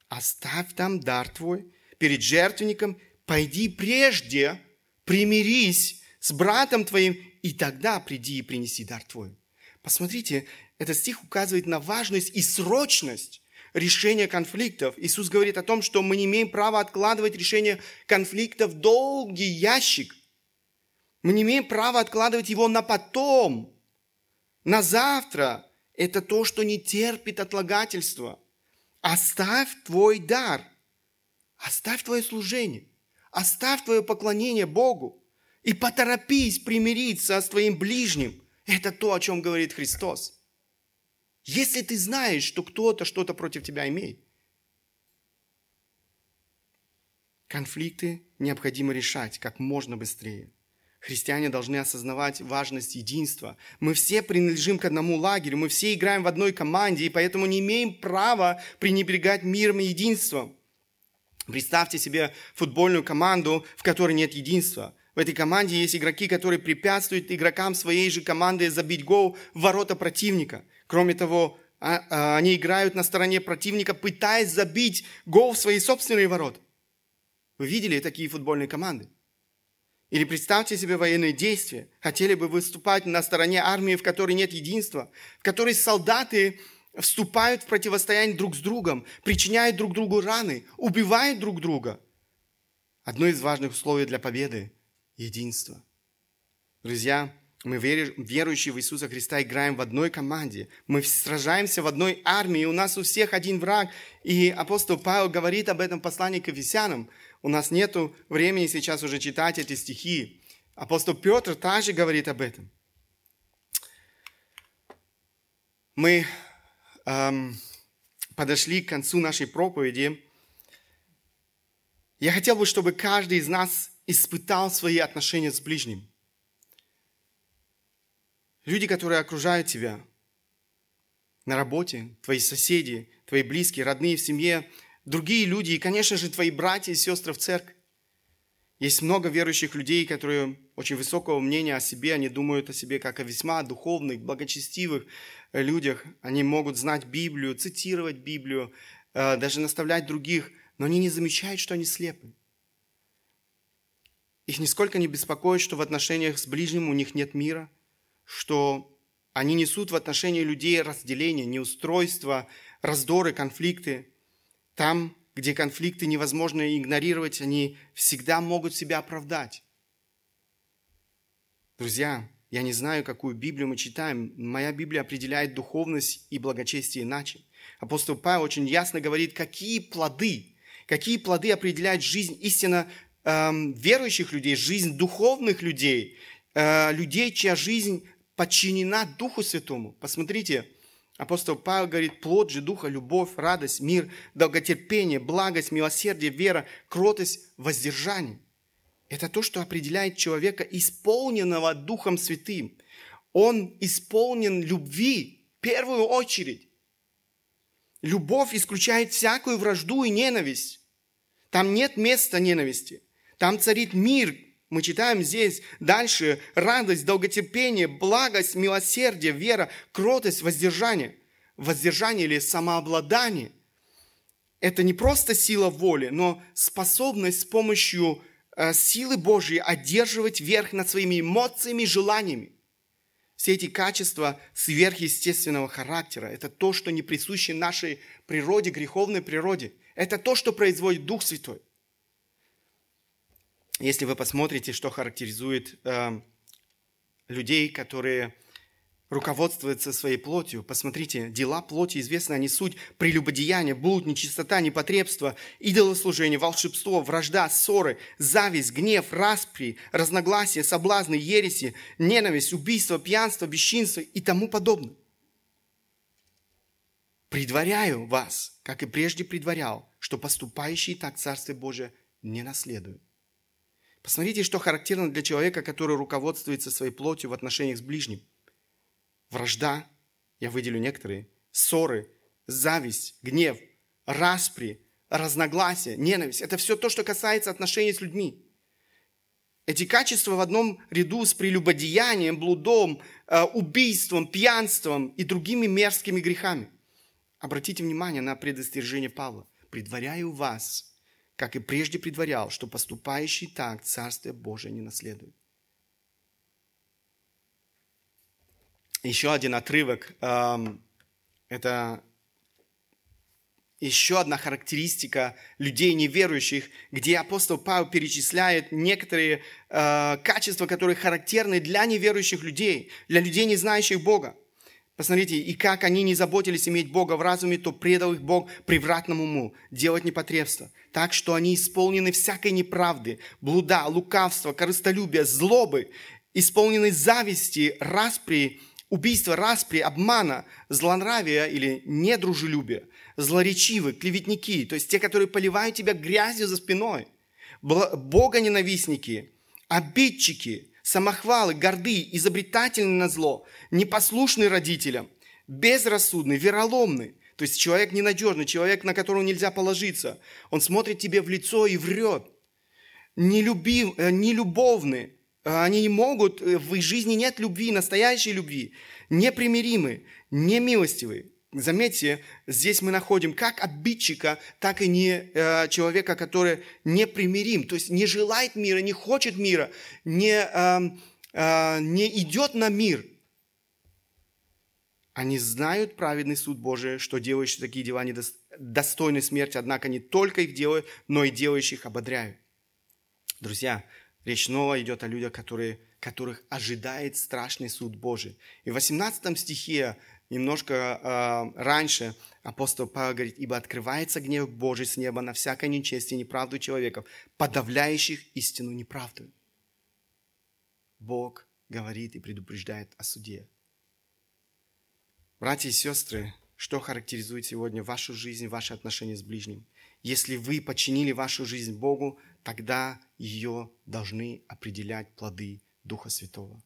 оставь там дар твой перед жертвенником, пойди прежде, примирись с братом твоим и тогда приди и принеси дар твой. Посмотрите, этот стих указывает на важность и срочность решение конфликтов. Иисус говорит о том, что мы не имеем права откладывать решение конфликтов в долгий ящик. Мы не имеем права откладывать его на потом, на завтра. Это то, что не терпит отлагательства. Оставь твой дар. Оставь твое служение. Оставь твое поклонение Богу. И поторопись примириться с твоим ближним. Это то, о чем говорит Христос. Если ты знаешь, что кто-то что-то против тебя имеет, конфликты необходимо решать как можно быстрее. Христиане должны осознавать важность единства. Мы все принадлежим к одному лагерю, мы все играем в одной команде, и поэтому не имеем права пренебрегать миром и единством. Представьте себе футбольную команду, в которой нет единства. В этой команде есть игроки, которые препятствуют игрокам своей же команды забить гол в ворота противника. Кроме того, а, а, они играют на стороне противника, пытаясь забить гол в свои собственные ворота. Вы видели такие футбольные команды? Или представьте себе военные действия. Хотели бы выступать на стороне армии, в которой нет единства, в которой солдаты вступают в противостояние друг с другом, причиняют друг другу раны, убивают друг друга. Одно из важных условий для победы – единство. Друзья, мы, верующие в Иисуса Христа, играем в одной команде. Мы сражаемся в одной армии. У нас у всех один враг. И апостол Павел говорит об этом в послании к Ефесянам. У нас нет времени сейчас уже читать эти стихи. Апостол Петр также говорит об этом. Мы эм, подошли к концу нашей проповеди. Я хотел бы, чтобы каждый из нас испытал свои отношения с ближним. Люди, которые окружают тебя на работе, твои соседи, твои близкие, родные в семье, другие люди и, конечно же, твои братья и сестры в церкви. Есть много верующих людей, которые очень высокого мнения о себе, они думают о себе как о весьма духовных, благочестивых э, людях. Они могут знать Библию, цитировать Библию, э, даже наставлять других, но они не замечают, что они слепы. Их нисколько не беспокоит, что в отношениях с ближним у них нет мира – что они несут в отношении людей разделение, неустройство, раздоры, конфликты. Там, где конфликты невозможно игнорировать, они всегда могут себя оправдать. Друзья, я не знаю, какую Библию мы читаем. Моя Библия определяет духовность и благочестие иначе. Апостол Павел очень ясно говорит, какие плоды, какие плоды определяют жизнь истинно эм, верующих людей, жизнь духовных людей, э, людей, чья жизнь подчинена Духу Святому. Посмотрите, апостол Павел говорит, плод же Духа, любовь, радость, мир, долготерпение, благость, милосердие, вера, кротость, воздержание. Это то, что определяет человека, исполненного Духом Святым. Он исполнен любви в первую очередь. Любовь исключает всякую вражду и ненависть. Там нет места ненависти. Там царит мир, мы читаем здесь дальше радость, долготерпение, благость, милосердие, вера, кротость, воздержание. Воздержание или самообладание – это не просто сила воли, но способность с помощью э, силы Божьей одерживать верх над своими эмоциями и желаниями. Все эти качества сверхъестественного характера – это то, что не присуще нашей природе, греховной природе. Это то, что производит Дух Святой если вы посмотрите, что характеризует э, людей, которые руководствуются своей плотью, посмотрите, дела плоти известны, они суть прелюбодеяния, блуд, нечистота, непотребство, идолослужение, волшебство, вражда, ссоры, зависть, гнев, распри, разногласия, соблазны, ереси, ненависть, убийство, пьянство, бесчинство и тому подобное. Предваряю вас, как и прежде предварял, что поступающие так Царствие Божие не наследуют. Посмотрите, что характерно для человека, который руководствуется своей плотью в отношениях с ближним. Вражда, я выделю некоторые, ссоры, зависть, гнев, распри, разногласия, ненависть. Это все то, что касается отношений с людьми. Эти качества в одном ряду с прелюбодеянием, блудом, э, убийством, пьянством и другими мерзкими грехами. Обратите внимание на предостережение Павла. «Предваряю вас как и прежде предварял, что поступающий так Царствие Божие не наследует. Еще один отрывок. Эм, это еще одна характеристика людей неверующих, где апостол Павел перечисляет некоторые э, качества, которые характерны для неверующих людей, для людей, не знающих Бога. Посмотрите, и как они не заботились иметь Бога в разуме, то предал их Бог превратному уму, делать непотребство. Так что они исполнены всякой неправды, блуда, лукавства, корыстолюбия, злобы, исполнены зависти, распри, убийства, распри, обмана, злонравия или недружелюбия, злоречивы, клеветники, то есть те, которые поливают тебя грязью за спиной, Бога ненавистники, обидчики, самохвалы, горды, изобретательны на зло, непослушны родителям, безрассудны, вероломны. То есть человек ненадежный, человек, на которого нельзя положиться. Он смотрит тебе в лицо и врет. Нелюбив, э, нелюбовны. Э, они не могут, э, в их жизни нет любви, настоящей любви. Непримиримы, немилостивы, Заметьте, здесь мы находим как обидчика, так и не, э, человека, который непримирим, то есть не желает мира, не хочет мира, не, э, э, не идет на мир. Они знают праведный суд Божий, что делающие такие дела недостойны смерти, однако не только их делают, но и делающих ободряют. Друзья, речь снова идет о людях, которые, которых ожидает страшный суд Божий. И в 18 стихе немножко э, раньше апостол Павел говорит, ибо открывается гнев Божий с неба на всякое нечестие и неправду человеков, подавляющих истину неправду. Бог говорит и предупреждает о суде. Братья и сестры, что характеризует сегодня вашу жизнь, ваши отношения с ближним? Если вы подчинили вашу жизнь Богу, тогда ее должны определять плоды Духа Святого.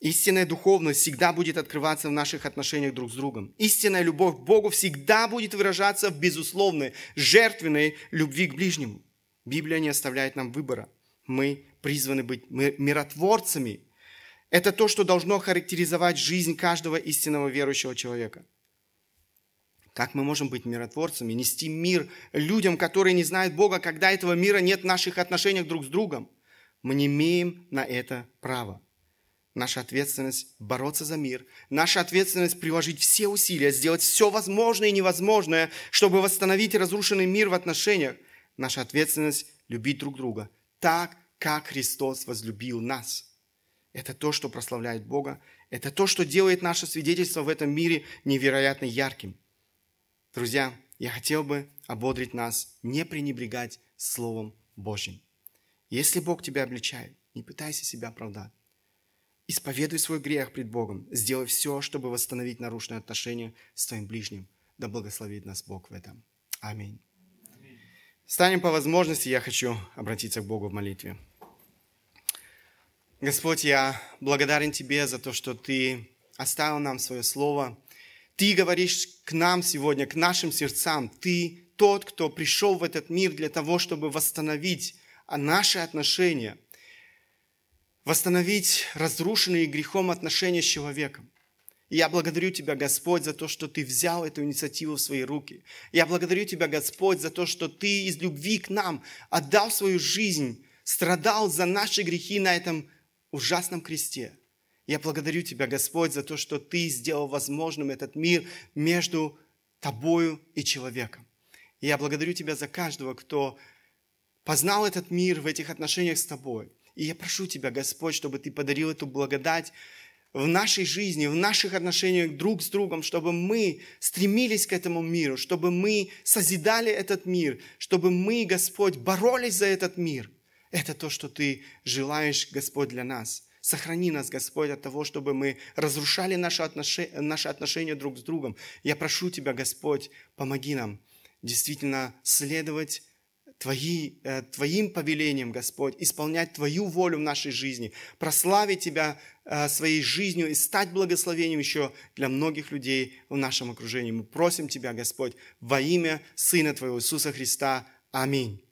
Истинная духовность всегда будет открываться в наших отношениях друг с другом. Истинная любовь к Богу всегда будет выражаться в безусловной, жертвенной любви к ближнему. Библия не оставляет нам выбора. Мы призваны быть миротворцами. Это то, что должно характеризовать жизнь каждого истинного верующего человека. Как мы можем быть миротворцами, нести мир людям, которые не знают Бога, когда этого мира нет в наших отношениях друг с другом? Мы не имеем на это права. Наша ответственность – бороться за мир. Наша ответственность – приложить все усилия, сделать все возможное и невозможное, чтобы восстановить разрушенный мир в отношениях. Наша ответственность – любить друг друга так, как Христос возлюбил нас. Это то, что прославляет Бога. Это то, что делает наше свидетельство в этом мире невероятно ярким. Друзья, я хотел бы ободрить нас не пренебрегать Словом Божьим. Если Бог тебя обличает, не пытайся себя оправдать. Исповедуй свой грех пред Богом. Сделай все, чтобы восстановить нарушенные отношения с твоим ближним. Да благословит нас Бог в этом. Аминь. Станем по возможности, я хочу обратиться к Богу в молитве. Господь, я благодарен Тебе за то, что Ты оставил нам свое слово. Ты говоришь к нам сегодня, к нашим сердцам. Ты тот, кто пришел в этот мир для того, чтобы восстановить наши отношения – восстановить разрушенные грехом отношения с человеком. И я благодарю Тебя, Господь, за то, что Ты взял эту инициативу в свои руки. Я благодарю Тебя, Господь, за то, что Ты из любви к нам отдал свою жизнь, страдал за наши грехи на этом ужасном кресте. Я благодарю Тебя, Господь, за то, что Ты сделал возможным этот мир между Тобою и человеком. И я благодарю Тебя за каждого, кто познал этот мир в этих отношениях с Тобой. И я прошу Тебя, Господь, чтобы Ты подарил эту благодать в нашей жизни, в наших отношениях друг с другом, чтобы мы стремились к этому миру, чтобы мы созидали этот мир, чтобы мы, Господь, боролись за этот мир. Это то, что Ты желаешь, Господь, для нас. Сохрани нас, Господь, от того, чтобы мы разрушали наши отношения, наши отношения друг с другом. Я прошу Тебя, Господь, помоги нам действительно следовать Твои, э, Твоим повелением, Господь, исполнять Твою волю в нашей жизни, прославить Тебя э, своей жизнью и стать благословением еще для многих людей в нашем окружении. Мы просим Тебя, Господь, во имя Сына Твоего Иисуса Христа. Аминь.